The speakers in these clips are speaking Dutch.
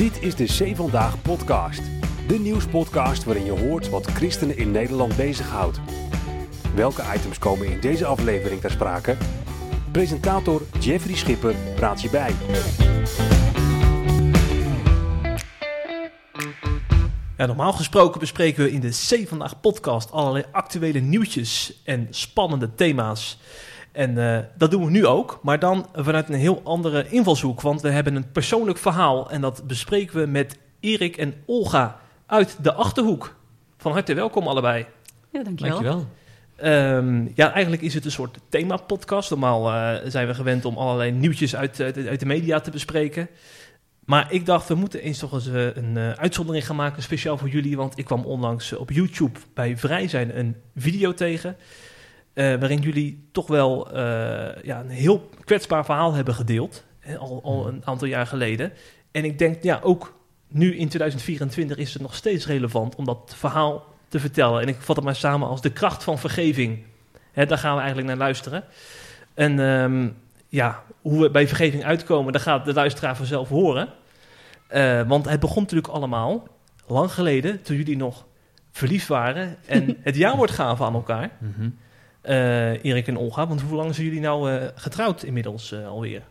Dit is de C Vandaag podcast. De nieuwspodcast waarin je hoort wat christenen in Nederland bezighoudt. Welke items komen in deze aflevering ter sprake? Presentator Jeffrey Schipper praat je bij. Ja, normaal gesproken bespreken we in de C Vandaag podcast allerlei actuele nieuwtjes en spannende thema's. En eh, dat doen we nu ook, maar dan vanuit een heel andere invalshoek. Want we hebben een persoonlijk verhaal en dat bespreken we met Erik en Olga uit de Achterhoek. Van harte welkom allebei. Ja, dankjewel. Dankjewel. Ehm, ja, eigenlijk is het een soort thema-podcast. Normaal eh, zijn we gewend om allerlei nieuwtjes uit, uit, uit de media te bespreken. Maar ik dacht, we moeten eens toch eens eh, een eh, uitzondering gaan maken, speciaal voor jullie. Want ik kwam onlangs op YouTube bij Vrij Zijn een video tegen. Eh, waarin jullie toch wel eh, ja, een heel kwetsbaar verhaal hebben gedeeld. Hè, al, al een aantal jaar geleden. En ik denk, ja, ook nu in 2024 is het nog steeds relevant om dat verhaal te vertellen. En ik vat het maar samen als de kracht van vergeving. Hè, daar gaan we eigenlijk naar luisteren. En ehm, ja, hoe we bij vergeving uitkomen, dat gaat de luisteraar vanzelf horen. Eh, want het begon natuurlijk allemaal lang geleden, toen jullie nog verliefd waren en het jaarwoord gaven aan elkaar. Mhm. Eh, Erik en Olga, want hoe lang zijn jullie nou eh, getrouwd inmiddels eh, alweer?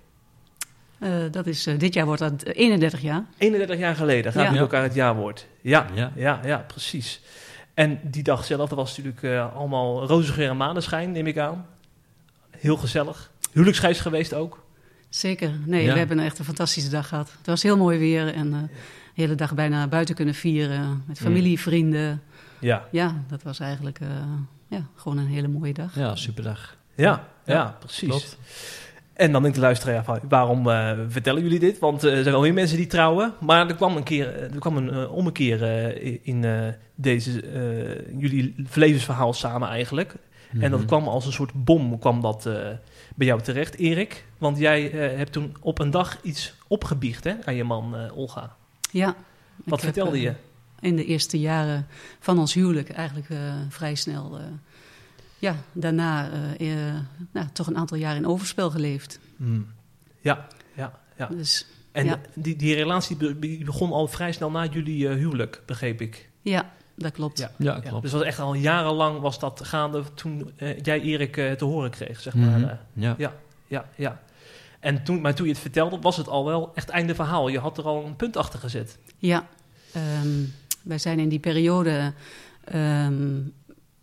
Eh, dat is, eh, dit jaar wordt dat 31 jaar. 31 jaar geleden gaven Ja. jullie elkaar het jaarwoord. Ja, ja, Ja. ja, precies. En die dag zelf, dat was natuurlijk eh, allemaal roze geur en maneschijn, neem ik aan. Heel gezellig. Huwelijksreis geweest ook. Zeker. Nee, Ja. we hebben echt een fantastische dag gehad. Het was heel mooi weer en eh, de hele dag bijna buiten kunnen vieren. Met familie, vrienden. Ja, Ja, dat was eigenlijk eh, ja, gewoon een hele mooie dag. Ja, superdag. ja, ja, Ja, precies. klopt. En dan denkt de luisteraar, ja, van, waarom eh, vertellen jullie dit? Want eh, er zijn wel meer mensen die trouwen. Maar er kwam een keer, eh, er kwam een eh, ommekeer eh, in eh, deze, eh, jullie levensverhaal samen eigenlijk. En dat Mhm. kwam als een soort bom, kwam dat eh, bij jou terecht, Erik. Want jij eh, hebt toen op een dag iets opgebiecht hè, aan je man, eh, Olga. Ja. Wat Ik heb, vertelde je? In de eerste jaren van ons huwelijk eigenlijk eh, vrij snel... eh, ja, daarna eh, eh, nou, toch een aantal jaar in overspel geleefd. Hmm. Ja, ja, ja. Dus En Ja. die, die relatie die begon al vrij snel na jullie eh, huwelijk, begreep ik. ja, dat klopt. Ja. Ja, Ja, klopt. dus was echt al jarenlang was dat gaande toen jij Erik eh, te horen kreeg, zeg maar. Mhm. Ja. ja, ja, ja. En toen, maar toen je het vertelde, was het al wel echt einde verhaal. Je had er al een punt achter gezet. Ja, ehm, wij zijn in die periode ehm,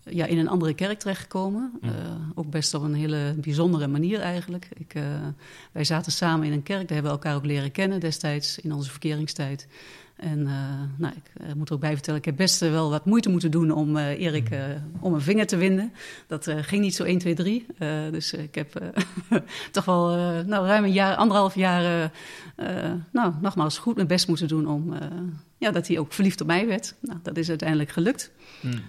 ja, in een andere kerk terechtgekomen. Mm. Eh, ook best op een hele bijzondere manier eigenlijk. Ik, eh, wij zaten samen in een kerk, daar hebben we elkaar ook leren kennen destijds in onze verkeringstijd. En eh, nou, ik eh, moet er ook bij vertellen, ik heb best eh, wel wat moeite moeten doen om Erik eh, om een vinger te winden. Dat ging niet zo 1, 2, 3. Eh, dus ik heb toch wel nou, ruim een jaar, anderhalf jaar, nou, nogmaals goed mijn best moeten doen om, ja, dat hij ook verliefd op mij werd. Nou, dat is uiteindelijk gelukt.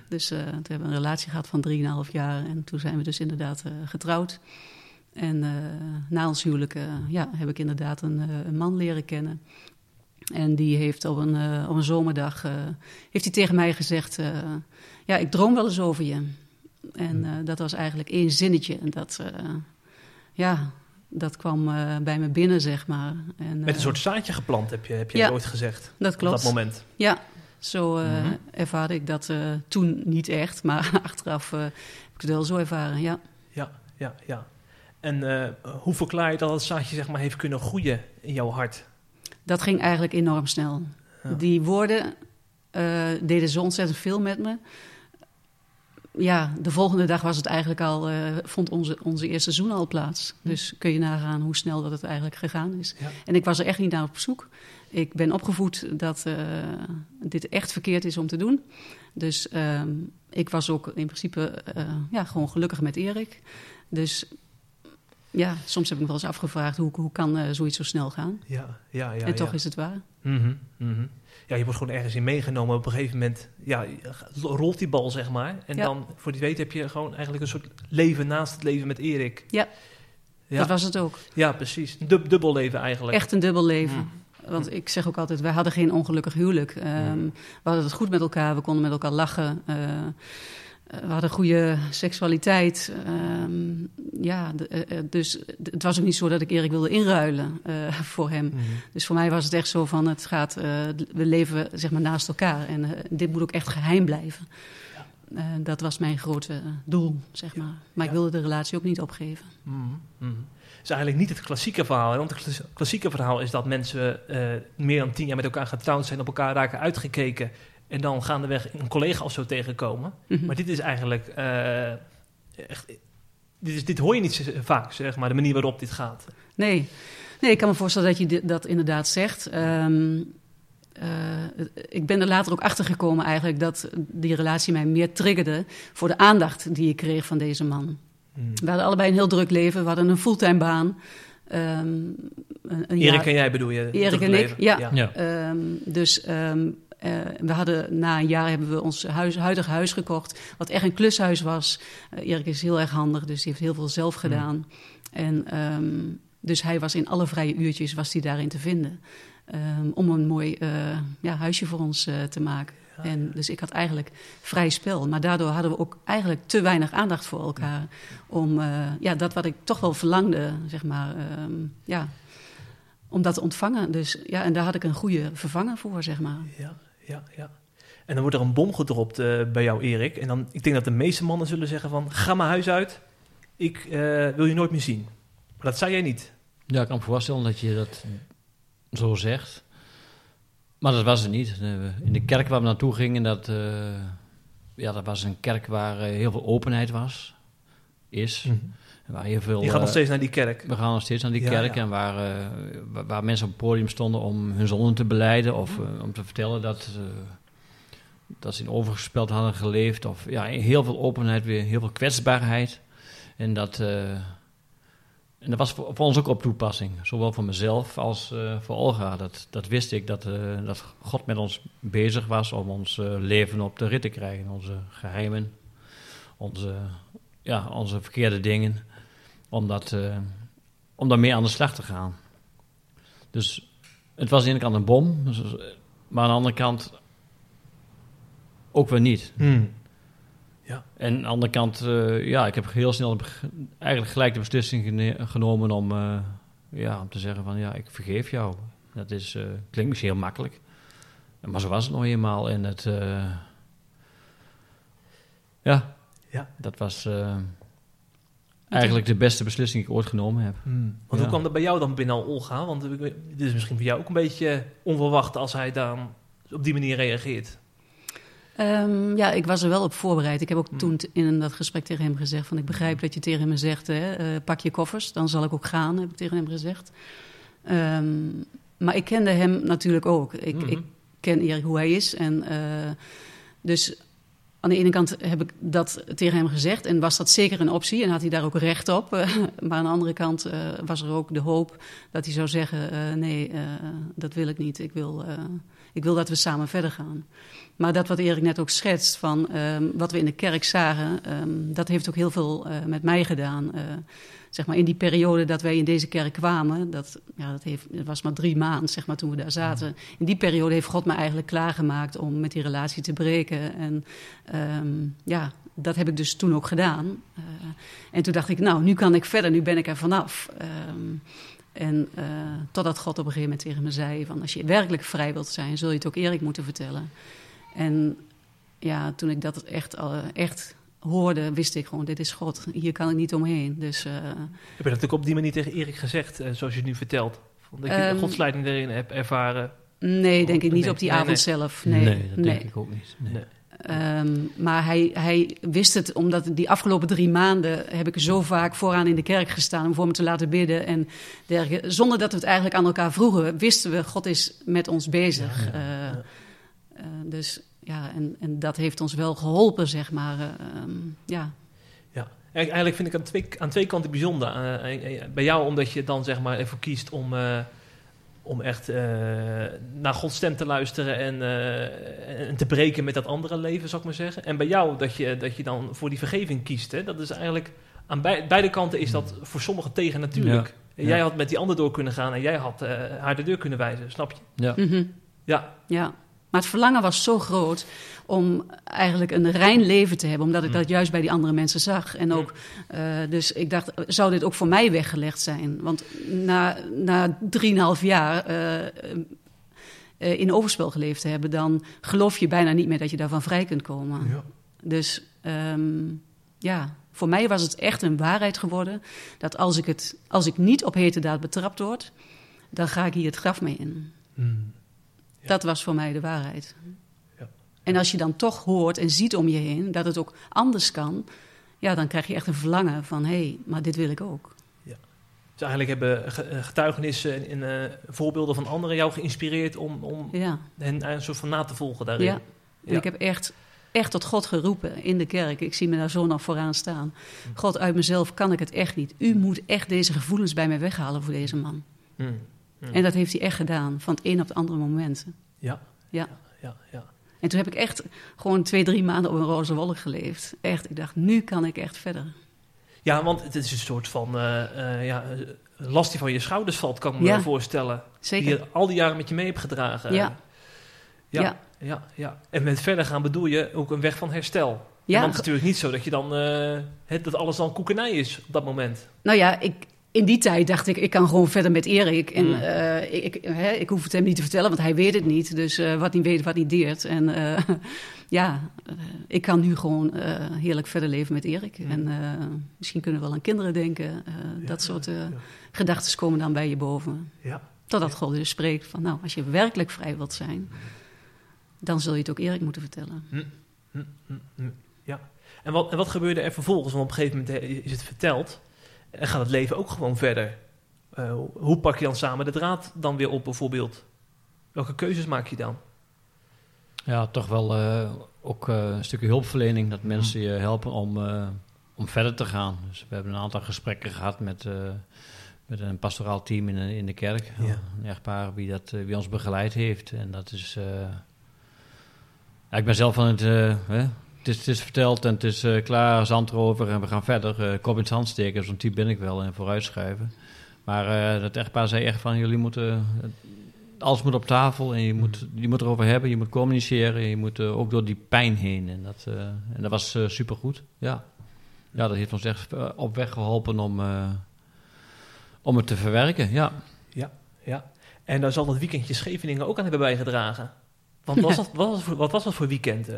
Dus eh, toen hebben we een relatie gehad van 3,5 jaar en toen zijn we dus inderdaad getrouwd. En eh, na ons huwelijk ja, heb ik inderdaad een, een man leren kennen. En die heeft op een, eh, op een zomerdag eh, heeft hij tegen mij gezegd: eh, Ja, ik droom wel eens over je. En dat was eigenlijk één zinnetje. En dat, ja, dat kwam bij me binnen, zeg maar. En, Met een soort zaadje geplant, heb je, heb je Ja. ooit gezegd. dat Op klopt. dat moment. Ja, zo Mhm. ervaarde ik dat toen niet echt, maar achteraf heb ik het wel zo ervaren, ja. Ja, ja, ja. En hoe verklaar je dat het zaadje zeg maar, heeft kunnen groeien in jouw hart? Dat ging eigenlijk enorm snel. Ja. Die woorden eh, deden zo ontzettend veel met me. Ja, de volgende dag was het eigenlijk al, eh, vond onze, onze eerste seizoen al plaats. Dus kun je nagaan hoe snel dat het eigenlijk gegaan is. Ja. En ik was er echt niet naar op zoek. Ik ben opgevoed dat eh, dit echt verkeerd is om te doen. Dus ehm, ik was ook in principe ja, gewoon gelukkig met Erik. Dus ja, soms heb ik me wel eens afgevraagd hoe, hoe kan eh, zoiets zo snel gaan. Ja, ja, ja. en toch ja. is het waar. Mhm, mhm. Ja, je wordt gewoon ergens in meegenomen. Op een gegeven moment ja, rolt die bal, zeg maar. En Ja. dan, voor die weet, heb je gewoon eigenlijk een soort leven naast het leven met Erik. Ja. Ja, Dat was het ook. ja precies. Een dub, dubbel leven eigenlijk. Echt een dubbel leven. Mm. Want ik zeg ook altijd, wij hadden geen ongelukkig huwelijk. Ehm. We hadden het goed met elkaar, we konden met elkaar lachen. Eh, we hadden goede seksualiteit. Ehm, ja, de, eh, eh, dus het was ook niet zo dat ik Erik wilde inruilen uh, voor hem. Mhm. Dus voor mij was het echt zo van, het gaat, we leven zeg maar naast elkaar. En dit moet ook echt geheim blijven. Ja. dat was mijn grote doel, zeg maar. Maar ik wilde de relatie ook niet opgeven. Mm -hmm. is eigenlijk niet het klassieke verhaal. Want het klassieke verhaal is dat mensen meer dan tien jaar met elkaar getrouwd zijn, op elkaar raken uitgekeken en dan gaandeweg een collega of zo tegenkomen. Mhm. Maar dit is eigenlijk uh, echt. Dit, is, dit hoor je niet vaak, zeg maar, de manier waarop dit gaat. Nee, nee ik kan me voorstellen dat je dit, dat inderdaad zegt. Um, uh, ik ben er later ook achter gekomen eigenlijk dat die relatie mij meer triggerde voor de aandacht die ik kreeg van deze man. Hmm. We hadden allebei een heel druk leven, we hadden een fulltime baan. Um, Erik en jij bedoel je? Erik en ik, ja. ja. Um, dus uh, we hadden na een jaar hebben we ons huis, huidig huis gekocht, wat echt een klushuis was. Uh, Erik is heel erg handig, dus die heeft heel veel zelf gedaan. Mm. En um, dus hij was in alle vrije uurtjes was hij daarin te vinden. Um, om een mooi uh, ja, huisje voor ons te maken. Ja, en dus ik had eigenlijk vrij spel. Maar daardoor hadden we ook eigenlijk te weinig aandacht voor elkaar. Om ja, dat wat ik toch wel verlangde, zeg maar, um, ja, om dat te ontvangen. Dus ja, en daar had ik een goede vervanger voor, zeg maar. Ja ja, ja. En dan wordt er een bom gedropt uh, bij jou, Erik. En dan, ik denk dat de meeste mannen zullen zeggen van... ga mijn huis uit, ik uh, wil je nooit meer zien. Maar dat zei jij niet. Ja, ik kan me voorstellen dat je dat zo zegt. Maar dat was het niet. In de kerk waar we naartoe gingen, dat, uh, ja, dat was een kerk waar heel veel openheid was. Is. Mm -hmm. Waar heel veel, je gaat nog steeds naar die kerk. We gaan nog steeds naar die Ja, kerk. ja. En waar, uh, waar, mensen op het podium stonden om hun zonden te beleiden. Of uh, om te vertellen dat, uh, dat ze in overgespeld hadden geleefd. Of ja, heel veel openheid, weer heel veel kwetsbaarheid. En dat, en dat was voor, voor, ons ook op toepassing. Zowel voor mezelf als voor Olga. Dat, dat wist ik, dat, dat God met ons bezig was om ons leven op de rit te krijgen. Onze geheimen, onze, ja, onze verkeerde dingen om, dat, uh, om daarmee aan de slag te gaan. Dus het was aan de ene kant een bom, dus, maar aan de andere kant ook weer niet. Hmm. Ja. En aan de andere kant, uh, ja, ik heb heel snel eigenlijk gelijk de beslissing genomen om, uh, ja, om te zeggen van ja, ik vergeef jou. Dat is, klinkt misschien heel makkelijk, maar zo was het nog eenmaal. En het, ja, ja, dat was uh, eigenlijk de beste beslissing die ik ooit genomen heb. Hmm. Want ja. hoe kwam dat bij jou dan binnen al, Olga? Want dit is misschien voor jou ook een beetje onverwacht als hij dan op die manier reageert. Um, ja, ik was er wel op voorbereid. Ik heb ook hmm. toen in dat gesprek tegen hem gezegd: van ik begrijp dat je tegen me zegt, hè, uh, pak je koffers, dan zal ik ook gaan, heb ik tegen hem gezegd. Um, maar ik kende hem natuurlijk ook. Ik, -hmm. ik ken Erik hoe hij is. En uh, dus aan de ene kant heb ik dat tegen hem gezegd en was dat zeker een optie en had hij daar ook recht op. maar aan de andere kant uh, was er ook de hoop dat hij zou zeggen: uh, nee, uh, dat wil ik niet. Ik wil, ik wil dat we samen verder gaan. Maar dat wat Erik net ook schetst van um, wat we in de kerk zagen, um, dat heeft ook heel veel met mij gedaan. Zeg maar in die periode dat wij in deze kerk kwamen, dat, ja, dat, heeft, dat was maar drie maanden zeg maar, toen we daar zaten. In die periode heeft God me eigenlijk klaargemaakt om met die relatie te breken. En um, ja, dat heb ik dus toen ook gedaan. Uh, en toen dacht ik, nou, nu kan ik verder, nu ben ik er vanaf. Um, en uh, totdat God op een gegeven moment tegen me zei: van als je werkelijk vrij wilt zijn, zul je het ook Erik moeten vertellen. En ja, toen ik dat echt, echt hoorde, wist ik gewoon: dit is God. Hier kan ik niet omheen. Dus, uh, Heb je dat ook op die manier tegen Erik gezegd, uh, zoals je het nu vertelt? Dat je um, de godsleiding erin hebt ervaren? Nee, denk ik niet nee, op die nee, avond nee. zelf. Nee, nee dat denk ik ook niet. Nee. Um, maar hij, hij wist het, omdat die afgelopen drie maanden heb ik zo vaak vooraan in de kerk gestaan om voor hem te laten bidden. En dergelijke. Zonder dat we het eigenlijk aan elkaar vroegen, wisten we, God is met ons bezig. Ja, ja, ja. Uh, dus ja, en, en dat heeft ons wel geholpen, zeg maar. Um, ja. Ja, eigenlijk vind ik aan twee, aan twee kanten bijzonder. Uh, bij jou omdat je dan zeg maar ervoor kiest om, uh, om echt uh, naar Gods stem te luisteren en, en, te breken met dat andere leven, zou ik maar zeggen. En bij jou dat je, dat je dan voor die vergeving kiest. Hè? Dat is eigenlijk aan bij, beide kanten is dat voor sommigen tegen natuurlijk. Ja. Jij had met die ander door kunnen gaan en jij had haar de deur kunnen wijzen, snap je? Ja. Mm -hmm. Ja. Ja. Maar het verlangen was zo groot om eigenlijk een rein leven te hebben, omdat ik dat juist bij die andere mensen zag. En ook, uh, dus ik dacht, zou dit ook voor mij weggelegd zijn? Want na, na drieënhalf jaar uh, uh, in overspel geleefd te hebben, dan geloof je bijna niet meer dat je daarvan vrij kunt komen. Ja. Dus um, ja, voor mij was het echt een waarheid geworden dat als ik, het, als ik niet op heterdaad betrapt word, dan ga ik hier het graf mee in. Mm. Dat was voor mij de waarheid. Ja. En als je dan toch hoort en ziet om je heen dat het ook anders kan, ja, dan krijg je echt een verlangen van hé, hey, maar dit wil ik ook. Ja. Dus eigenlijk hebben eh, getuigenissen en uh, voorbeelden van anderen jou geïnspireerd om, om ja. hen een soort van na te volgen daarin. Ja, ik heb echt echt tot God geroepen in de kerk. Ik zie me daar zo nog vooraan staan. God, uit mezelf kan ik het echt niet. U moet echt deze gevoelens bij mij weghalen voor deze man. Mm. En dat heeft hij echt gedaan, van het een op het andere moment. Ja. Ja. ja, ja. En toen heb ik echt gewoon twee, drie maanden op een roze wolk geleefd. Echt, ik dacht, nu kan ik echt verder. Ja, want het is een soort van uh, uh, ja, last die van je schouders valt, kan ik me voorstellen. Zeker. Die je al die jaren met je mee hebt gedragen. Ja. ja. ja ja. En met verder gaan bedoel je ook een weg van herstel. Ja. Want het is natuurlijk niet zo dat je dan uh, dat alles dan koekenij is op dat moment. Nou ja, ik, in die tijd dacht ik, ik kan gewoon verder met Erik. En mm. uh, ik, hè, ik hoef het hem niet te vertellen, want hij weet het niet. Dus uh, wat niet weet, wat niet deert. En ja, ik kan nu gewoon heerlijk verder leven met Erik. Mm. En misschien kunnen we wel aan kinderen denken. Ja, dat soort ja, gedachten komen dan bij je boven. Ja. Totdat God dus spreekt van, nou, als je werkelijk vrij wilt zijn dan zul je het ook Erik moeten vertellen. Ja. En wat, en wat gebeurde er vervolgens? Want op een gegeven moment eh, is het verteld en gaat het leven ook gewoon verder. Uh, hoe pak je dan samen de draad dan weer op bijvoorbeeld? Welke keuzes maak je dan? Ja, toch wel uh, ook uh, een stukje hulpverlening. Dat mensen je helpen om, om verder te gaan. Dus we hebben een aantal gesprekken gehad met, met een pastoraal team in, in de kerk. Ja. Een echtpaar wie, dat, wie ons begeleid heeft. En dat is ja, ik ben zelf van het... Uh, hè? Het, is, het is verteld en het is uh, klaar, zand erover en we gaan verder. Uh, kop in het zand steken, zo'n type ben ik wel en vooruitschuiven. Maar dat echtpaar zei echt van, jullie moeten... alles moet op tafel en je moet, je moet erover hebben, je moet communiceren. Je moet ook door die pijn heen. En dat, en dat was supergoed, ja. Ja, dat heeft ons echt op weg geholpen om, om het te verwerken, ja. Ja, ja. En daar zal dat weekendje Scheveningen ook aan hebben bijgedragen. Want was dat, wat, was, wat was dat voor weekend?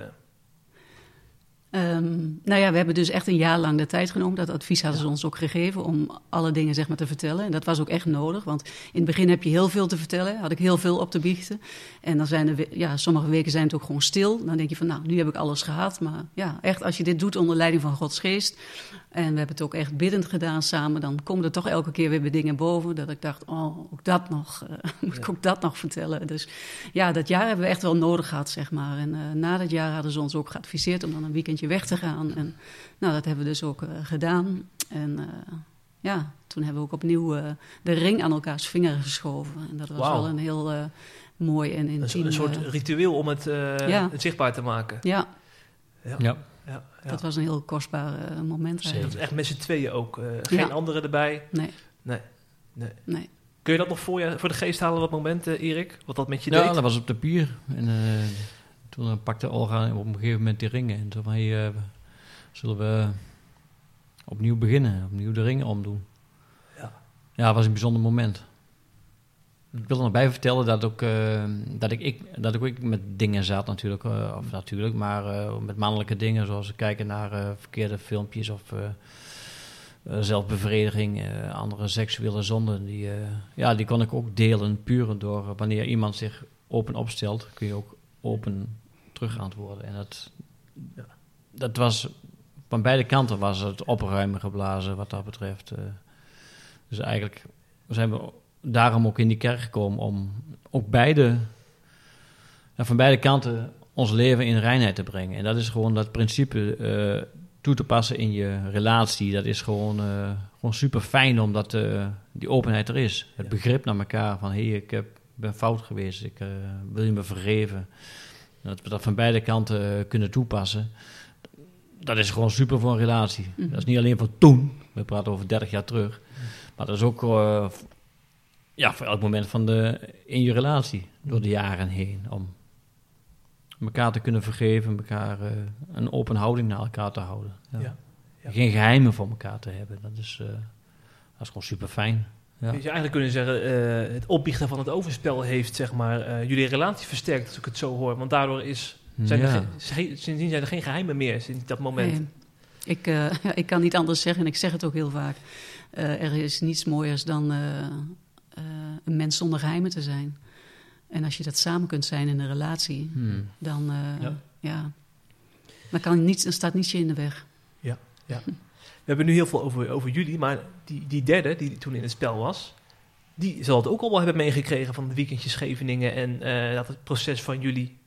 Um, nou ja, we hebben dus echt een jaar lang de tijd genomen. Dat advies hadden ze ons ook gegeven om alle dingen zeg maar, te vertellen. En dat was ook echt nodig, want in het begin heb je heel veel te vertellen. Had ik heel veel op te biechten. En dan zijn er, ja, sommige weken zijn het ook gewoon stil. Dan denk je van, nou, nu heb ik alles gehad. Maar ja, echt, als je dit doet onder leiding van Gods geest, en we hebben het ook echt biddend gedaan samen. Dan komen er toch elke keer weer dingen boven. Dat ik dacht, oh, ook dat nog. Uh, moet ik ook dat nog vertellen? Dus ja, dat jaar hebben we echt wel nodig gehad, zeg maar. En uh, na dat jaar hadden ze ons ook geadviseerd om dan een weekendje weg te gaan. En nou, dat hebben we dus ook uh, gedaan. En ja, toen hebben we ook opnieuw de ring aan elkaars vingeren geschoven. En dat was wow. wel een heel mooi en intiem... Een soort ritueel om het, ja. het zichtbaar te maken. Ja. ja. ja ja, Dat was een heel kostbaar uh, moment. Zeker. Echt met z'n tweeën ook. Uh, geen anderen erbij. Nee. nee. Nee. Nee. Kun je dat nog voor, je, voor de geest halen, dat moment, uh, Erik? Wat dat met je deed? Ja, dat was op de pier. En toen pakte Olga op een gegeven moment die ringen. En toen van, hey, zullen we opnieuw beginnen? Opnieuw de ringen omdoen. Ja. Ja, het was een bijzonder moment. Ik wil er nog bij vertellen dat, ook, uh, dat, ik, ik, dat ik ook met dingen zat natuurlijk. Uh, of natuurlijk, maar uh, met mannelijke dingen zoals kijken naar verkeerde filmpjes of zelfbevrediging, andere seksuele zonden. Die, ja, die kon ik ook delen puur door wanneer iemand zich open opstelt, kun je ook open terug antwoorden. En dat, ja, dat was, van beide kanten was het opruimen geblazen wat dat betreft. dus eigenlijk zijn we daarom ook in die kerk gekomen om ook beide, van beide kanten ons leven in reinheid te brengen. En dat is gewoon dat principe uh, toe te passen in je relatie. Dat is gewoon, uh, gewoon super fijn omdat uh, die openheid er is. Het begrip naar elkaar van hé, hey, ik heb, ben fout geweest, ik wil je me vergeven. Dat we dat van beide kanten kunnen toepassen. Dat is gewoon super voor een relatie. Mhm. Dat is niet alleen voor toen, we praten over 30 jaar terug. Maar dat is ook ja, voor elk moment van de, in je relatie door de jaren heen. Om elkaar te kunnen vergeven, elkaar eh, een open houding naar elkaar te houden. Ja. Ja, ja. Geen geheimen voor elkaar te hebben. Dat is, eh, dat is gewoon super fijn. Ja. Je zou eigenlijk kunnen zeggen, eh, het opbiechten van het overspel heeft zeg maar, eh, jullie relatie versterkt, als ik het zo hoor. Want daardoor is, zijn er geen, ge- sindsdien zijn er geen geheimen meer sinds dat moment. Nee. Ik, eh, ik kan niet anders zeggen, en ik zeg het ook heel vaak. Eh, er is niets mooiers dan eh, een mens zonder geheimen te zijn. En als je dat samen kunt zijn in een relatie, Hmm. dan, eh, Ja. ja. Dan, kan niets, dan staat niets je in de weg. We hebben nu heel veel over, over jullie, maar die, die derde die toen in het spel was, die zal het ook al wel hebben meegekregen van de weekendjes Scheveningen en eh, dat het proces van jullie.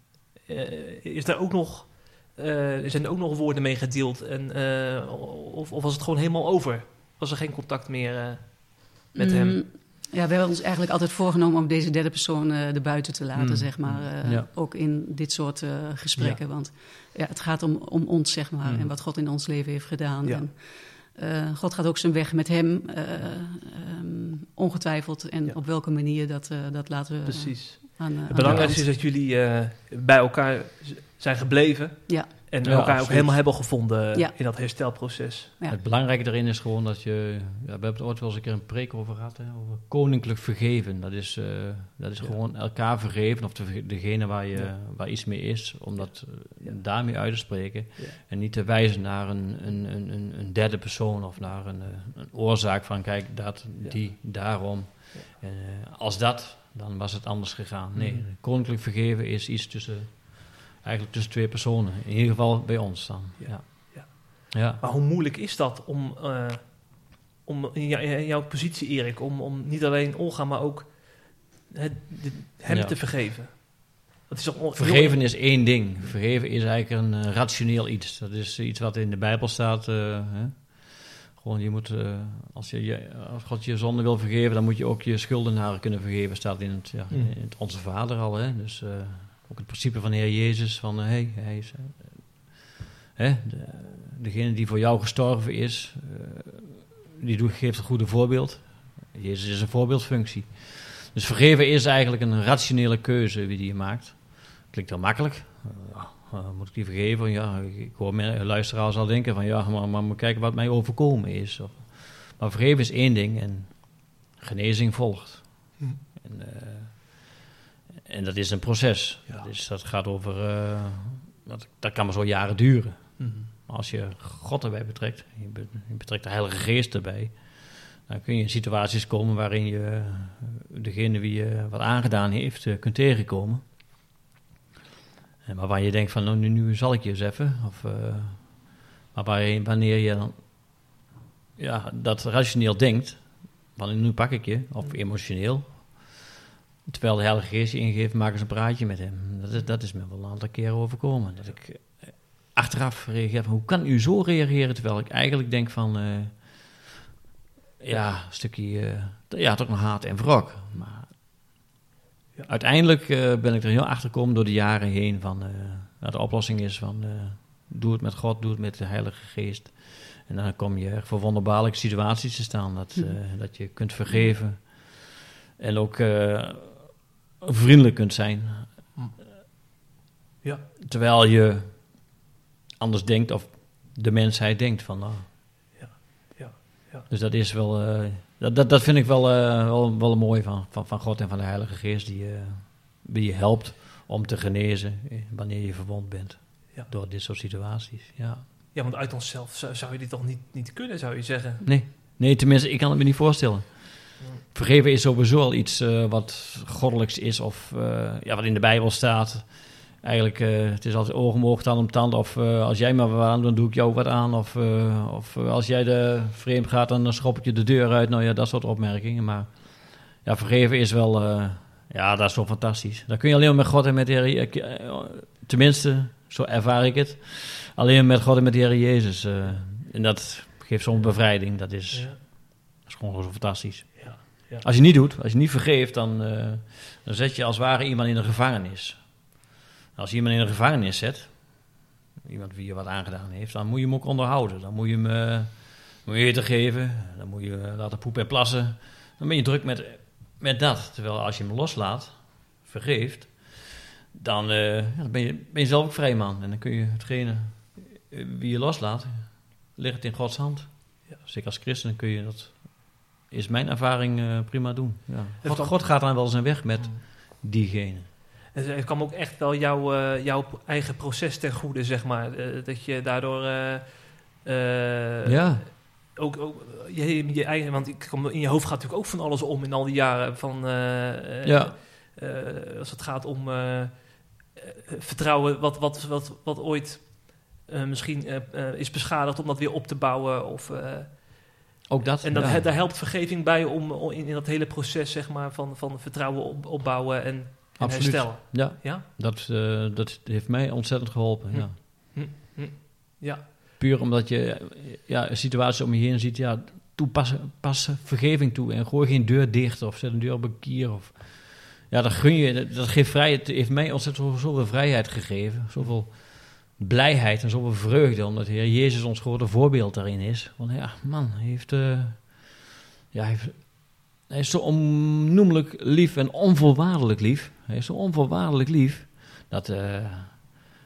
eh, is daar ook nog, eh, zijn er ook nog woorden mee gedeeld? En, eh, of, of was het gewoon helemaal over? Was er geen contact meer eh, met hem? Ja, we hebben ons eigenlijk altijd voorgenomen om deze derde persoon eh erbuiten te laten, Mm. zeg maar. eh, Ja. Ook in dit soort eh, gesprekken. Want ja, het gaat om, om ons, zeg maar. Mm. En wat God in ons leven heeft gedaan. Ja. En, God gaat ook zijn weg met hem, eh, ehm, ongetwijfeld. En op welke manier, dat, dat laten we Precies. aan, Het de belangrijkste is dat jullie bij elkaar zijn gebleven. Ja. En Ja, elkaar ook helemaal hebben gevonden Ja. in dat herstelproces. Ja. Het belangrijke daarin is gewoon dat je... Ja, we hebben het ooit wel eens een keer een preek over gehad, hè, over koninklijk vergeven. Dat is, eh, dat is Ja. gewoon elkaar vergeven, of de, degene waar, je, Ja. waar iets mee is, om dat eh, Ja. daarmee uit te spreken. Ja. En niet te wijzen naar een, een, een, een, een derde persoon of naar een, eh, een oorzaak van, kijk, dat, Ja. die, daarom. En, eh, als dat, dan was het anders gegaan. Nee, Mhm. koninklijk vergeven is iets tussen, eigenlijk tussen twee personen. In ieder geval bij ons dan. Ja. Ja. Ja. Maar hoe moeilijk is dat om, eh, om in, jou- in jouw positie, Erik, om, om niet alleen Olga, maar ook het, hem Ja. te vergeven? Dat is on- Vergeven is één ding. Vergeven is eigenlijk een eh, rationeel iets. Dat is iets wat in de Bijbel staat. eh, hè? Gewoon, je moet, als, je, je- als God je zonde wil vergeven, dan moet je ook je schuldenaren kunnen vergeven. Staat in het, ja, Mm. in het Onze Vader al. Hè? Dus ook het principe van de Heer Jezus: van eh, hey, hij is. eh, hè? De, degene die voor jou gestorven is, eh, die geeft een goede voorbeeld. Jezus is een voorbeeldfunctie. Dus vergeven is eigenlijk een rationele keuze wie die je maakt. Klinkt wel makkelijk. Ja, moet ik die vergeven? Ja, ik- hoor mijn luisteraars al denken van ja, maar, maar moet kijken wat mij overkomen is. Of, maar vergeven is één ding en genezing volgt. Hm. En, en dat is een proces. Ja. Dat, is, dat gaat over, eh, dat, dat kan maar zo jaren duren. Mhm. Maar als je God erbij betrekt, je, be- je betrekt de Heilige Geest erbij, dan kun je in situaties komen waarin je eh, degene wie je wat aangedaan heeft eh, kunt tegenkomen. En maar waar je denkt van, nou, nu, nu zal ik je eens even. Of, maar waar wanneer je dan ja, dat rationeel denkt, van nu pak ik je, of emotioneel, terwijl de Heilige Geest ingeeft, maak eens een praatje met hem. Dat is, dat is me wel een aantal keren overkomen. Dat ik eh, achteraf reageer van, hoe kan u zo reageren, terwijl ik eigenlijk denk van, eh, ja, een stukje, eh, ja, toch een haat en wrok. Maar Ja. uiteindelijk ben ik er heel achter gekomen door de jaren heen van, de oplossing is van, doe het met God, doe het met de Heilige Geest. En dan kom je voor wonderbaarlijke situaties te staan, dat, eh, dat je kunt vergeven. En ook vriendelijk kunt zijn. Ja. Terwijl je anders denkt, of de mensheid denkt van, nou. Ja, ja, ja. Dus dat is wel, eh, dat, dat, dat vind ik wel, eh, wel, wel mooi van, van, van God en van de Heilige Geest, die, eh, die je helpt om te genezen wanneer je verwond bent Ja. door dit soort situaties. Ja. Ja, want uit onszelf zou, zou je dit toch niet, niet kunnen, zou je zeggen? Nee. nee, tenminste, ik kan het me niet voorstellen. Vergeven is sowieso al iets eh, wat goddelijks is of eh, ja, wat in de Bijbel staat. Eigenlijk, eh, het is altijd oog tand om tand. Of als jij me wat aan doet, dan doe ik jou wat aan. Of, of als jij de vreemd gaat, dan schop ik je de deur uit. Nou ja, dat soort opmerkingen. Maar ja, vergeven is wel, ja, dat is zo fantastisch. Dat kun je alleen maar met God en met de Heer, tenminste, zo ervaar ik het. Alleen met God en met de Heer Jezus. en dat geeft zo'n bevrijding. Dat is, Ja, dat is gewoon zo fantastisch. Ja. Als je niet doet, als je niet vergeeft, dan, eh, dan zet je als het ware iemand in een gevangenis. Als je iemand in een gevangenis zet, iemand wie je wat aangedaan heeft, dan moet je hem ook onderhouden. Dan moet je hem eh, moet je eten geven, dan moet je laten poepen en plassen. Dan ben je druk met, met dat. Terwijl als je hem loslaat, vergeeft, dan, eh, dan ben, je, ben je zelf ook vrij man. En dan kun je hetgene wie je loslaat, ligt het in Gods hand. Ja, zeker als christen kun je dat, is mijn ervaring, eh, prima doen. Ja. God, gaat dan wel zijn weg met diegene. En het kwam ook echt wel jouw, eh, jouw eigen proces ten goede, zeg maar. Eh, dat je daardoor ja, ook, ook je, je eigen, want ik kom, in je hoofd gaat natuurlijk ook van alles om in al die jaren van Ja. als het gaat om vertrouwen wat, wat, wat, wat ooit misschien is beschadigd om dat weer op te bouwen of ook dat. en dat, ja. daar helpt vergeving bij om, in, in dat hele proces zeg maar van, van vertrouwen op, opbouwen en, en Absoluut. herstellen Ja, ja dat, eh, dat heeft mij ontzettend geholpen. Hm. Ja. ja Puur omdat je ja, een situatie om je heen ziet, ja, toepas pas vergeving toe en gooi geen deur dicht of zet een deur op een kier. Of, ja, dat gun je, dat, dat geeft vrijheid, heeft mij ontzettend zoveel, zoveel vrijheid gegeven, zoveel blijheid en zoveel vreugde, omdat de Heer Jezus ons grote voorbeeld daarin is. Want ja, man, hij heeft, eh, ja, hij heeft, hij is zo onnoemelijk lief en onvoorwaardelijk lief. Hij is zo onvoorwaardelijk lief, dat, eh,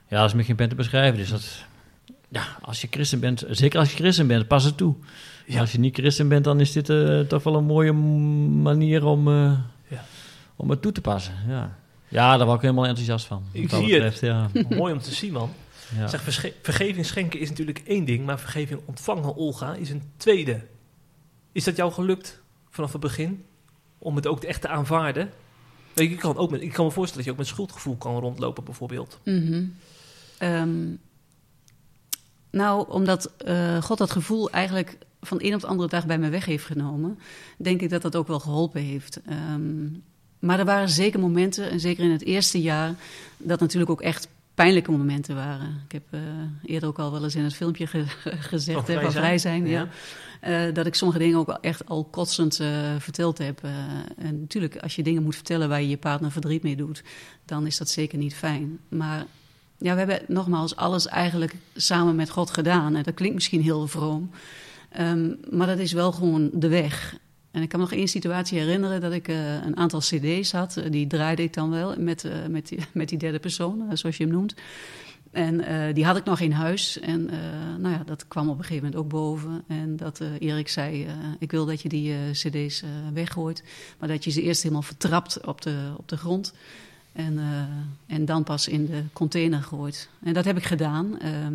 ja, dat is met geen pen te beschrijven. Dus dat, ja, als je christen bent, zeker als je christen bent, pas het toe. Ja. Als je niet christen bent, dan is dit eh, toch wel een mooie manier om, eh, Ja. om het toe te passen. Ja. ja, daar was ik helemaal enthousiast van. Ik zie het. betreft, Ja. mooi om te zien man Ja. Zeg, vergeving schenken is natuurlijk één ding, maar vergeving ontvangen, Olga, is een tweede. Is dat jou gelukt vanaf het begin? Om het ook echt te aanvaarden? Ik kan, ook met, ik kan me voorstellen dat je ook met schuldgevoel kan rondlopen, bijvoorbeeld. Mhm. Ehm, nou, omdat eh, God dat gevoel eigenlijk van de een op de andere dag bij me weg heeft genomen, denk ik dat dat ook wel geholpen heeft. Ehm, maar er waren zeker momenten, en zeker in het eerste jaar, dat natuurlijk ook echt pijnlijke momenten waren. Ik heb eh, eerder ook al wel eens in het filmpje ge- gezegd, Van vrij vrij zijn? ja. Ja. Eh, dat ik sommige dingen ook echt al kotsend eh, verteld heb. En natuurlijk, als je dingen moet vertellen waar je je partner verdriet mee doet, dan is dat zeker niet fijn. Maar ja, we hebben nogmaals alles eigenlijk samen met God gedaan. En dat klinkt misschien heel vroom, Ehm, maar dat is wel gewoon de weg. En ik kan me nog één situatie herinneren dat ik eh, een aantal cd's had. Eh, die draaide ik dan wel met, eh, met, die, met die derde persoon, zoals je hem noemt. En die had ik nog in huis. En nou ja, dat kwam op een gegeven moment ook boven. En dat Erik zei, ik wil dat je die cd's weggooit. Maar dat je ze eerst helemaal vertrapt op de, op de grond. En, eh, en dan pas in de container gooit. En dat heb ik gedaan. Ehm,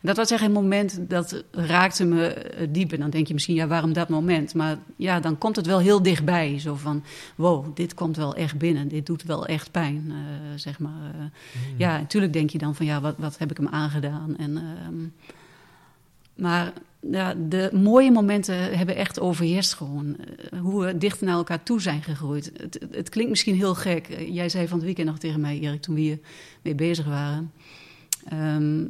dat was echt een moment dat raakte me eh, diep. En dan denk je misschien, ja, waarom dat moment? Maar ja, dan komt het wel heel dichtbij. Zo van, wow, dit komt wel echt binnen. Dit doet wel echt pijn, eh, zeg maar. Eh, Ja, natuurlijk denk je dan van, ja, wat, wat heb ik hem aangedaan? En, ehm, maar ja, de mooie momenten hebben echt overheerst gewoon. Eh, hoe we dichter naar elkaar toe zijn gegroeid. Het, het, klinkt misschien heel gek. Eh, Jij zei van het weekend nog tegen mij, Erik, toen we hier mee bezig waren. Ehm,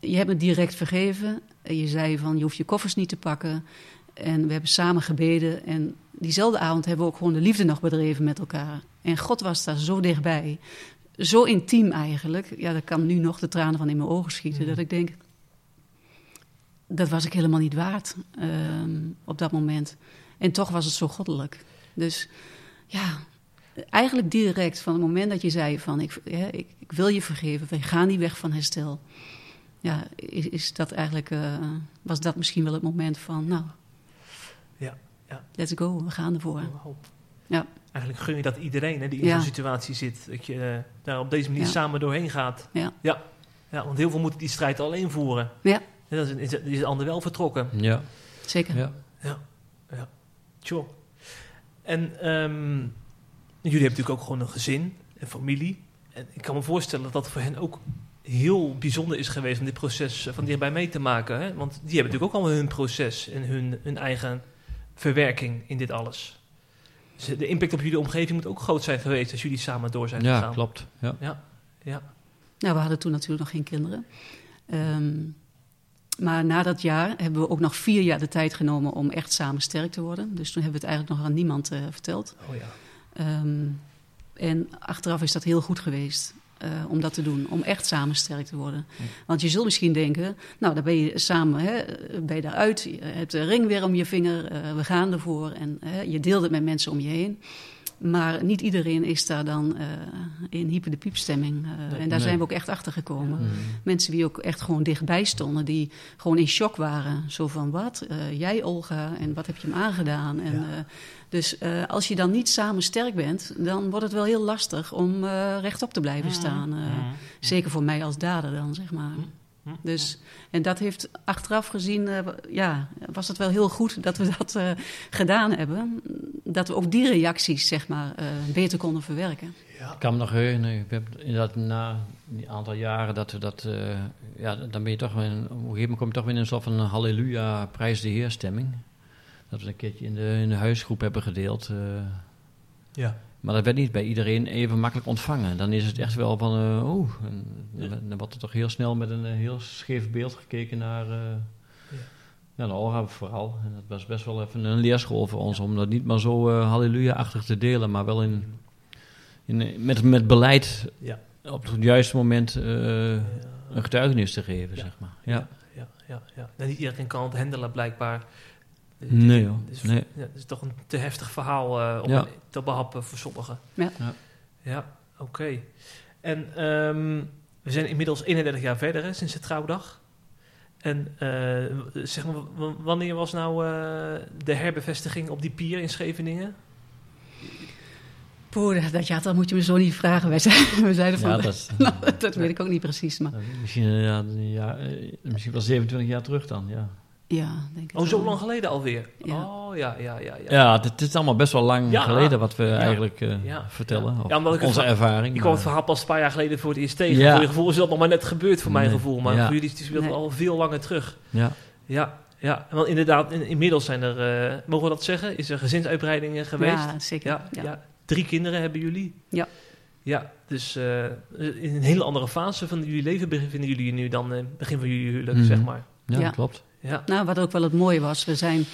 je hebt me direct vergeven. En je zei van, je hoeft je koffers niet te pakken. En we hebben samen gebeden. En diezelfde avond hebben we ook gewoon de liefde nog bedreven met elkaar. En God was daar zo dichtbij. Zo intiem eigenlijk. Ja, daar kan nu nog de tranen van in mijn ogen schieten. Dat ik denk, dat was ik helemaal niet waard ehm, op dat moment. En toch was het zo goddelijk. Dus ja, eigenlijk direct van het moment dat je zei van ik, ja, ik, ik wil je vergeven, wij gaan die weg van herstel. Ja, is, is dat eigenlijk, eh, was dat misschien wel het moment van nou, Ja, ja. let's go, we gaan ervoor. Ja. Eigenlijk gun je dat iedereen hè, die in Ja. zo'n situatie zit. Dat je eh, daar op deze manier Ja. samen doorheen gaat. Ja. ja. Ja, want heel veel moeten die strijd alleen voeren. Ja. En dan is, is, is de ander wel vertrokken. Ja. Zeker. ja. Sure. En ehm, jullie hebben natuurlijk ook gewoon een gezin, een familie. En ik kan me voorstellen dat dat voor hen ook heel bijzonder is geweest om dit proces van dichtbij mee te maken. Hè? Want die hebben natuurlijk ook allemaal hun proces en hun, hun eigen verwerking in dit alles. Dus de impact op jullie omgeving moet ook groot zijn geweest als jullie samen door zijn ja gegaan. klopt. Ja. Ja, Nou, we hadden toen natuurlijk nog geen kinderen. Ehm, maar na dat jaar hebben we ook nog vier jaar de tijd genomen om echt samen sterk te worden. Dus toen hebben we het eigenlijk nog aan niemand eh, verteld. oh ja. Ehm, en achteraf is dat heel goed geweest eh, om dat te doen, om echt samen sterk te worden. Want je zult misschien denken, nou, dan ben je samen, hè, ben je daaruit, je hebt de ring weer om je vinger, eh, we gaan ervoor. En hè, je deelt het met mensen om je heen. Maar niet iedereen is daar dan uh, in hyper de piepstemming. Uh, en daar nee. zijn we ook echt achter gekomen. Mm. Mensen die ook echt gewoon dichtbij stonden, die gewoon in shock waren. Zo van wat? Uh, jij, Olga, en wat heb je hem aangedaan? En, Ja. dus als je dan niet samen sterk bent, dan wordt het wel heel lastig om rechtop te blijven staan. Zeker voor mij als dader dan, zeg maar. Dus, en dat heeft achteraf gezien, uh, ja, was het wel heel goed dat we dat uh, gedaan hebben. Dat we ook die reacties, zeg maar, uh, beter konden verwerken. Ja. Ik kan me nog herinneren, ik heb inderdaad na een aantal jaren dat we dat, ja, dan ben je toch weer, in, op een gegeven moment kom je toch weer in een soort van halleluja, prijs de Heer stemming. Dat we een keertje in de, in de huisgroep hebben gedeeld. ja. Maar dat werd niet bij iedereen even makkelijk ontvangen. Dan is het echt wel van, uh, ja. dan wordt er toch heel snel met een heel scheef beeld gekeken naar, uh, ja. ja, naar Olga vooral. En dat was best wel even een leerschool voor ons, om dat niet maar zo halleluja-achtig te delen, maar wel in, in, met, met beleid ja. op het juiste moment een getuigenis te geven, zeg maar. Ja. Ja, ja, ja. Niet iedereen kan het handelen, blijkbaar. Nee, joh. Dus, nee. Ja, het is toch een te heftig verhaal uh, om ja. te behappen voor sommigen. Ja, ja. ja oké. Okay. En um, we zijn inmiddels 31 jaar verder hè, sinds de trouwdag. En uh, zeg maar, wanneer was nou uh, de herbevestiging op die pier in Scheveningen? Poeh, dat, ja, dat moet je me zo niet vragen. Wij zeiden, we zeiden van, ja, dat, nou, dat weet ik ook niet precies. Maar. Misschien, ja, ja, misschien wel 27 jaar terug dan, ja. Ja, denk ik. Oh, zo lang geleden alweer? Ja. Oh, ja, ja, ja. Ja, ja het, is allemaal best wel lang Ja. geleden wat we Ja. eigenlijk eh, Ja. vertellen. Ja. Of Ja, omdat ik het onze ervaring. Ik kwam het maar- verhaal pas een paar jaar geleden voor het eerst tegen. Ja. Voor je gevoel is dat nog maar net gebeurd voor mijn gevoel. Maar Ja. voor jullie is het Nee. al veel langer terug. Ja, Ja, ja. Want inderdaad, in- inmiddels zijn er, eh, mogen we dat zeggen? Is er gezinsuitbreidingen geweest? Ja, zeker. Ja, Ja. ja. Drie kinderen hebben jullie? Ja. Ja, dus eh, in een hele andere fase van jullie leven bevinden jullie je nu dan eh, begin van jullie huwelijk, Mhm. zeg maar. ja, Ja. klopt. Ja, Nou, wat ook wel het mooie was, we zijn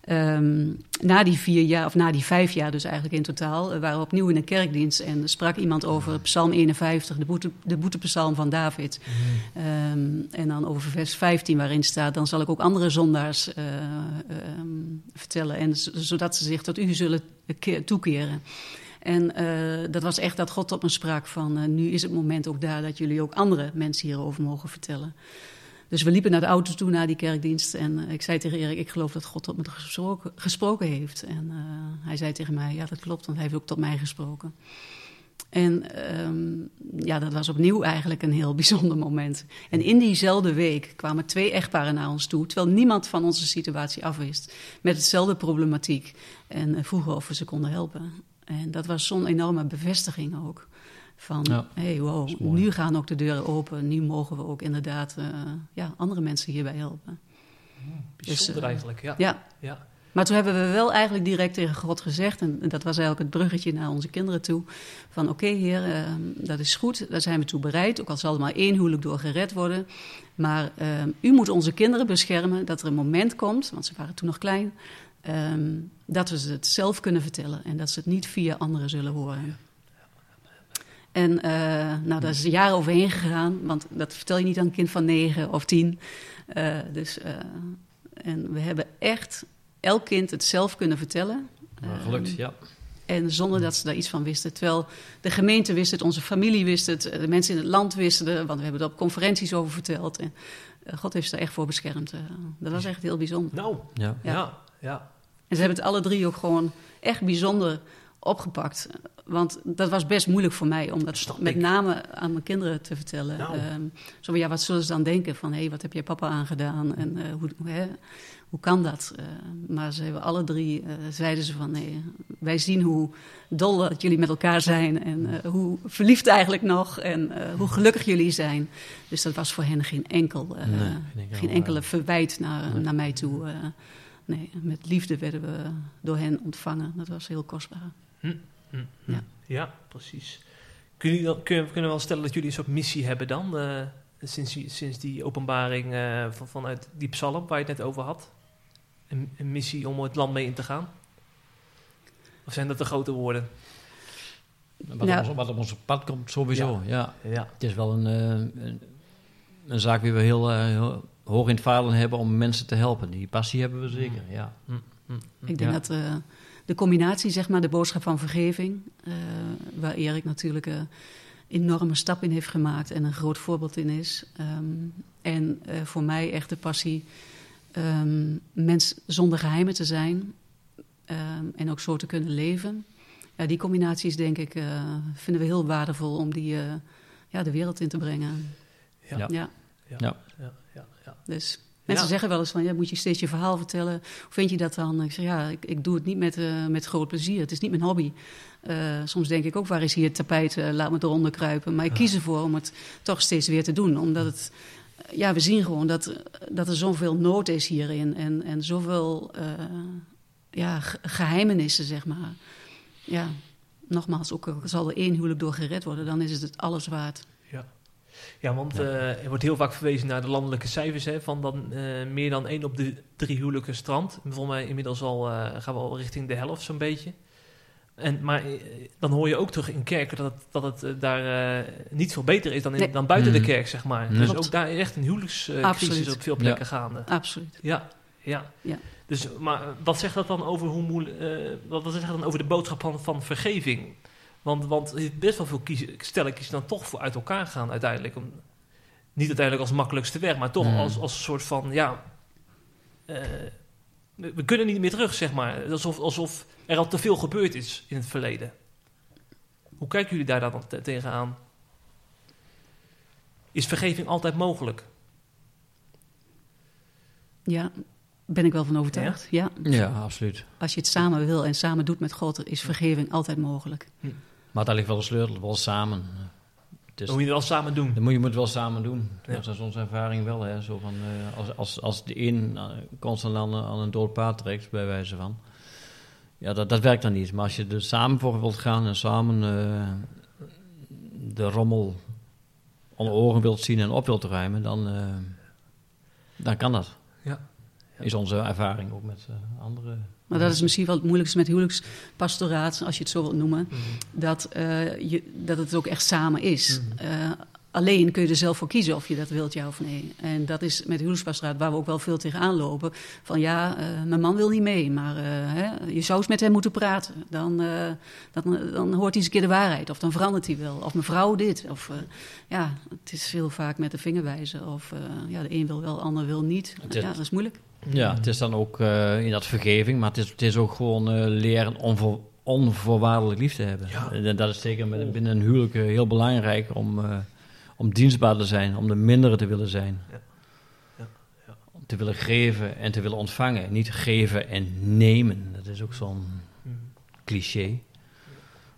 ehm, na die vier jaar, of na die vijf jaar dus eigenlijk in totaal, eh, waren we opnieuw in een kerkdienst en er sprak iemand over Psalm 51, de, boete, de boetepsalm van David. Ehm, en dan over vers 15 waarin staat, dan zal ik ook andere zondaars eh, ehm, vertellen, en zodat ze zich tot u zullen ke- toekeren. En eh, dat was echt dat God tot me sprak van, nu is het moment ook daar dat jullie ook andere mensen hierover mogen vertellen. Dus we liepen naar de auto toe na die kerkdienst. En eh, ik zei tegen Erik, ik geloof dat God tot me gesproken, heeft. En eh, hij zei tegen mij, ja dat klopt, want hij heeft ook tot mij gesproken. En ehm, ja, dat was opnieuw eigenlijk een heel bijzonder moment. En in diezelfde week kwamen twee echtparen naar ons toe... terwijl niemand van onze situatie afwist. Met hetzelfde problematiek. En eh, vroegen of we ze konden helpen. En dat was zo'n enorme bevestiging ook. Van, Ja, hey, wow, nu gaan ook de deuren open. Nu mogen we ook inderdaad eh, ja, andere mensen hierbij helpen. bijzonder Dus, eh, eigenlijk. Ja. Ja, Ja. maar toen hebben we wel eigenlijk direct tegen God gezegd, en dat was eigenlijk het bruggetje naar onze kinderen toe, van oké heer, eh, dat is goed, daar zijn we toe bereid, ook al zal er maar één huwelijk door gered worden. Maar eh, u moet onze kinderen beschermen dat er een moment komt, want ze waren toen nog klein, eh, dat we ze het zelf kunnen vertellen en dat ze het niet via anderen zullen horen. En eh, nou, daar is jaren overheen gegaan, want dat vertel je niet aan een kind van negen of tien. Eh, dus, eh, en we hebben echt elk kind het zelf kunnen vertellen. Maar gelukt, Ehm, ja. En zonder dat ze daar iets van wisten. Terwijl de gemeente wist het, onze familie wist het, de mensen in het land wisten het, want we hebben er op conferenties over verteld. En God heeft er echt voor beschermd. dat was echt heel bijzonder. Nou, ja. ja. Ja. ja. En ze hebben het alle drie ook gewoon echt bijzonder opgepakt. Want dat was best moeilijk voor mij om dat met ik. name aan mijn kinderen te vertellen. Nou. Ehm, zo ja, wat zullen ze dan denken? Van, hé, hey, wat heb jij papa aangedaan? En eh, hoe, hè, hoe kan dat? Eh, maar ze hebben alle drie, eh, zeiden ze van, nee, wij zien hoe dol dat jullie met elkaar zijn. En eh, hoe verliefd eigenlijk nog. En hoe gelukkig jullie zijn. Dus dat was voor hen geen enkel... Nee, geen enkel, geen enkele verwijt naar, nee. naar mij toe. nee, met liefde werden we door hen ontvangen. Dat was heel kostbaar. Hm, hm. Ja. ja, precies. Dan, kunnen, kunnen we wel stellen dat jullie een soort missie hebben dan? eh, sinds, die- sinds die openbaring eh, van, vanuit die psalm waar je het net over had? Een, een missie om het land mee in te gaan? Of zijn dat de grote woorden? Wat, Ja. op ons, wat op ons pad komt, sowieso. Ja. Ja. Het is wel een, eh, een, een zaak die we heel, eh, heel hoog in het vaandel hebben om mensen te helpen. Die passie hebben we zeker, ja. Hm, hm, hm. Ik denk Ja. dat, eh, de combinatie, zeg maar, de boodschap van vergeving, eh, waar Erik natuurlijk een enorme stap in heeft gemaakt en een groot voorbeeld in is. Ehm, en eh, voor mij echt de passie ehm, mens zonder geheimen te zijn ehm, en ook zo te kunnen leven. Ja, die combinaties, denk ik, eh, vinden we heel waardevol om die eh, ja, de wereld in te brengen. Ja. Ja. Ja, Ja. Ja. Ja. Ja. Ja. dus mensen Ja. zeggen wel eens van, ja, moet je steeds je verhaal vertellen? Hoe vind je dat dan? Ik zeg, ja, ik, ik doe het niet met, eh, met groot plezier. Het is niet mijn hobby. Eh, soms denk ik ook, waar is hier het tapijt? Eh, laat me eronder kruipen. Maar ik kies ervoor om het toch steeds weer te doen. Omdat het, ja, we zien gewoon dat, dat er zoveel nood is hierin. En, en zoveel ja, ge- geheimenissen, zeg maar. Ja, nogmaals, ook al zal er één huwelijk door gered worden, dan is het het alles waard. Ja. Ja, want eh, er wordt heel vaak verwezen naar de landelijke cijfers. Hè, van dan eh, meer dan één op de drie huwelijken strand. Volgens mij inmiddels al eh, gaan we al richting de helft zo'n beetje. En, maar dan hoor je ook terug in kerken dat, het- dat het daar eh, niet veel beter is dan, in, Nee. dan buiten Mhm. de kerk, zeg maar. Nee. Dus Klopt. ook daar is echt een huwelijkscrisis op veel plekken gaande. Absoluut. Ja, ja. Ja. Dus, maar wat zegt dat dan over hoe moeilijk, eh, wat, wat zegt dat dan over de boodschap van, van vergeving? Want, want er is best wel veel kiezen, stellen kiezen dan toch voor uit elkaar gaan uiteindelijk. Om, niet uiteindelijk als makkelijkste weg, maar toch Mm. als, als een soort van, ja... eh, we, we kunnen niet meer terug, zeg maar. Alsof, alsof er al te veel gebeurd is in het verleden. Hoe kijken jullie daar dan te- tegenaan? Is vergeving altijd mogelijk? Ja, ben ik wel van overtuigd. Ja. Ja, absoluut. Als je het samen wil en samen doet met God, is vergeving altijd mogelijk. Maar daar ligt wel de sleutel, wel samen. Het Dan moet je het wel samen doen. dat moet je moet wel samen doen. Ja. Dat is onze ervaring wel. Hè. Zo van, eh, als, als, als de een eh, constant aan, aan een dood paard trekt, bij wijze van. Ja, dat, dat werkt dan niet. Maar als je er samen voor wilt gaan en samen eh, de rommel onder ogen wilt zien en op wilt ruimen, dan, dan kan dat. Ja. Ja. Is onze ervaring ook met andere. Maar dat is misschien wel het moeilijkste met huwelijkspastoraat, als je het zo wilt noemen. Dat, eh, je, dat het ook echt samen is. Eh, alleen kun je er zelf voor kiezen of je dat wilt, ja of nee. En dat is met huwelijkspastoraat waar we ook wel veel tegenaan lopen. Van ja, eh, mijn man wil niet mee, maar hè, je zou eens met hem moeten praten. Dan, dan, dan hoort hij eens een keer de waarheid. Of dan verandert hij wel. Of mevrouw dit. Of ja, het is heel vaak met de vinger wijzen. Of ja, de een wil wel, de ander wil niet. Het Ja, dat is moeilijk. Ja, het is dan ook eh, in dat vergeving, maar het is, het is ook gewoon eh, leren onvoor, onvoorwaardelijk lief te hebben. Ja. En dat is zeker met- binnen een huwelijk eh, heel belangrijk om, om dienstbaar te zijn, om de mindere te willen zijn. Ja. Ja, ja. Om te willen geven en te willen ontvangen. Niet geven en nemen. Dat is ook zo'n Mm. cliché.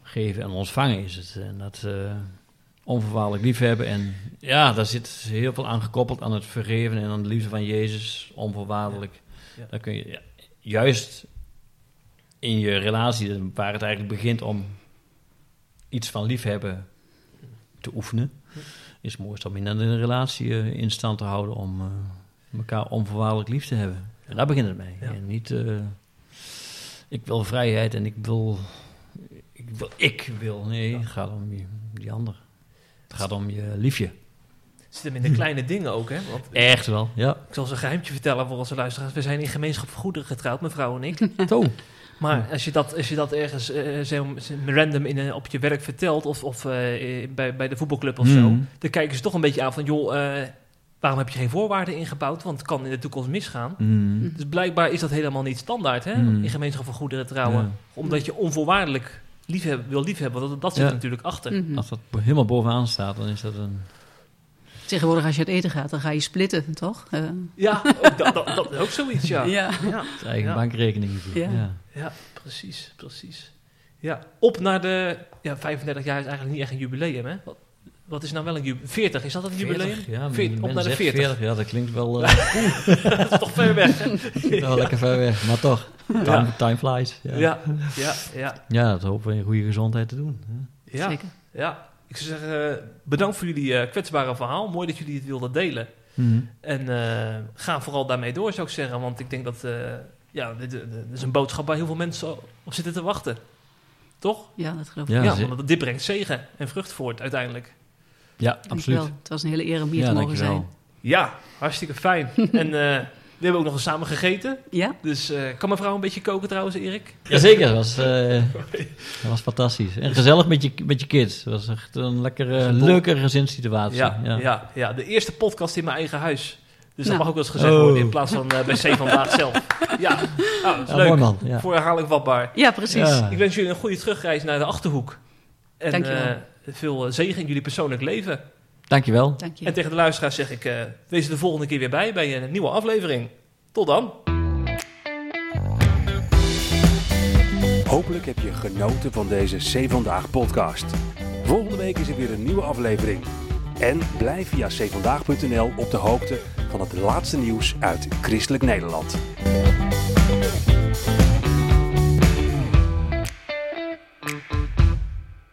Geven en ontvangen is het. En dat onvoorwaardelijk liefhebben. En ja, daar zit heel veel aan gekoppeld aan het vergeven en aan de liefde van Jezus. Onvoorwaardelijk. Ja. Dan kun je juist in je relatie, waar het eigenlijk begint om iets van liefhebben te oefenen, is het mooist om in een relatie eh, in stand te houden om eh, elkaar onvoorwaardelijk lief te hebben. En daar begint het mee. Ja. En niet, eh, ik wil vrijheid en ik wil, ik wil, ik wil. Nee, het gaat om je, die ander. Het gaat om je liefje. Zit hem in de kleine dingen ook, hè? Want Echt wel, ja. ik zal eens een geheimtje vertellen voor onze luisteraars. We zijn in gemeenschap voor goederen getrouwd, mevrouw en ik. Zo. Maar als je dat, als je dat ergens zo, zo random in op je werk vertelt, of, of eh, bij, bij de voetbalclub of zo, Mhm. dan kijken ze toch een beetje aan van, joh, eh, waarom heb je geen voorwaarden ingebouwd? Want het kan in de toekomst misgaan. Mm. Dus blijkbaar is dat helemaal niet standaard, hè? Mhm. In gemeenschap voor goederen trouwen. Ja. Omdat je onvoorwaardelijk liefheb, wil liefhebben, dat, dat zit Ja. er natuurlijk achter. Mhm. Als dat helemaal bovenaan staat, dan is dat een... Tegenwoordig als je uit eten gaat, dan ga je splitten, toch? Eh, Ja, ook, dat, dat, dat is ook zoiets, ja. ja. ja. eigen Ja. bankrekening. Ja. Ja. Ja, precies, precies. Ja, op naar de... Ja, 35 jaar is eigenlijk niet echt een jubileum, hè? Wat, wat is nou wel een jubileum? 40, is dat een jubileum? 40, ja, Veert- op naar de zegt 40. Ja, dat klinkt wel, eh, dat is toch ver weg, wel lekker ver weg. Maar toch, time, Ja. time flies. Ja. Ja, ja, ja. Ja, dat hopen we in goede gezondheid te doen. hè. Ja, Zeker. ja. Ik zou zeggen, eh, bedankt voor jullie eh, kwetsbare verhaal. Mooi dat jullie het wilden delen. En eh, ga vooral daarmee door, zou ik zeggen. Want ik denk dat... eh, ja, dit, dit is een boodschap waar heel veel mensen op zitten te wachten. Toch? Ja, dat geloof ik. Ja, Ja, want dit brengt zegen en vrucht voort uiteindelijk. Ja, absoluut. Het was een hele eer om hier Ja, te mogen dankjewel. zijn. Ja, hartstikke fijn. en eh, We hebben ook nog eens samen gegeten. Ja? Dus eh, kan mijn vrouw een beetje koken trouwens, Erik? Jazeker, dat was, eh, dat was fantastisch. En gezellig met je, met je kids. Dat was echt een lekkere, leuke gezinssituatie. Ja, ja. ja. Ja, de eerste podcast in mijn eigen huis. Dus dat Nou. mag ook wel eens gezegd Oh. worden in plaats van eh, bij C vandaag zelf. Ja, dat is Ja, leuk. mooi man. Ja. Voor herhaling vatbaar. Ja, precies. Ja. Ik wens jullie een goede terugreis naar de Achterhoek. En Dankjewel. Eh, veel eh, zegen in jullie persoonlijk leven. Dankjewel. Dank je. En tegen de luisteraars zeg ik, eh, wees er de volgende keer weer bij bij een nieuwe aflevering. Tot dan. Hopelijk heb je genoten van deze C Vandaag podcast. Volgende week is er weer een nieuwe aflevering. En blijf via cvandaag.nl op de hoogte van het laatste nieuws uit Christelijk Nederland.